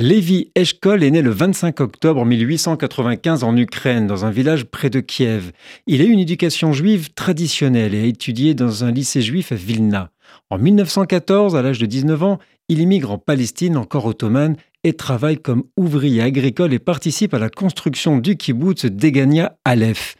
Lévi Eshkol est né le 25 octobre 1895 en Ukraine, dans un village près de Kiev. Il a eu une éducation juive traditionnelle et a étudié dans un lycée juif à Vilna. En 1914, à l'âge de 19 ans, il immigre en Palestine, encore ottomane, et travaille comme ouvrier agricole et participe à la construction du kibbutz d'Egania Aleph.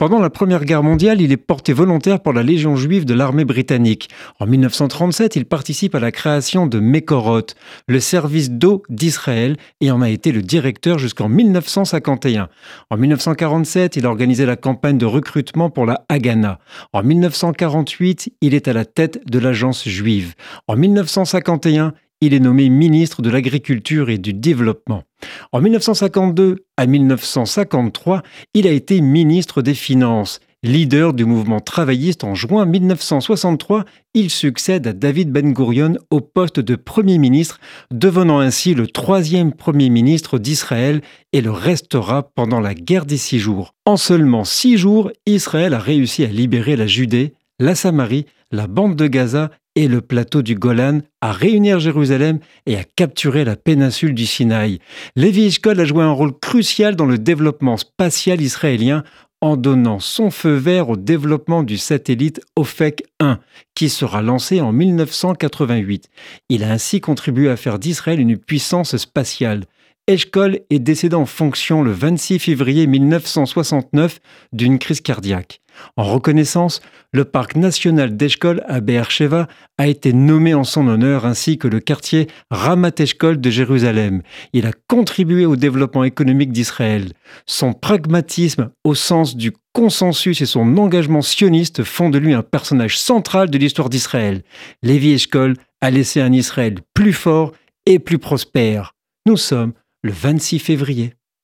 Pendant la Première Guerre mondiale, il est porté volontaire pour la Légion juive de l'armée britannique. En 1937, il participe à la création de Mekorot, le service d'eau d'Israël, et en a été le directeur jusqu'en 1951. En 1947, il a organisé la campagne de recrutement pour la Haganah. En 1948, il est à la tête de l'agence juive. En 1951, il est nommé ministre de l'Agriculture et du Développement. En 1952 à 1953, il a été ministre des Finances. Leader du mouvement travailliste en juin 1963, il succède à David Ben Gurion au poste de Premier ministre, devenant ainsi le troisième Premier ministre d'Israël et le restera pendant la guerre des six jours. En seulement six jours, Israël a réussi à libérer la Judée, la Samarie, la bande de Gaza et le plateau du Golan, à réunir Jérusalem et à capturer la péninsule du Sinaï. Lévi Eshkol a joué un rôle crucial dans le développement spatial israélien en donnant son feu vert au développement du satellite OFEC 1, qui sera lancé en 1988. Il a ainsi contribué à faire d'Israël une puissance spatiale. Eshkol est décédé en fonction le 26 février 1969 d'une crise cardiaque. En reconnaissance, le parc national d'Eshkol à Beersheba a été nommé en son honneur ainsi que le quartier Ramat Eshkol de Jérusalem. Il a contribué au développement économique d'Israël. Son pragmatisme au sens du consensus et son engagement sioniste font de lui un personnage central de l'histoire d'Israël. Lévi Eshkol a laissé un Israël plus fort et plus prospère. Nous sommes le 26 février.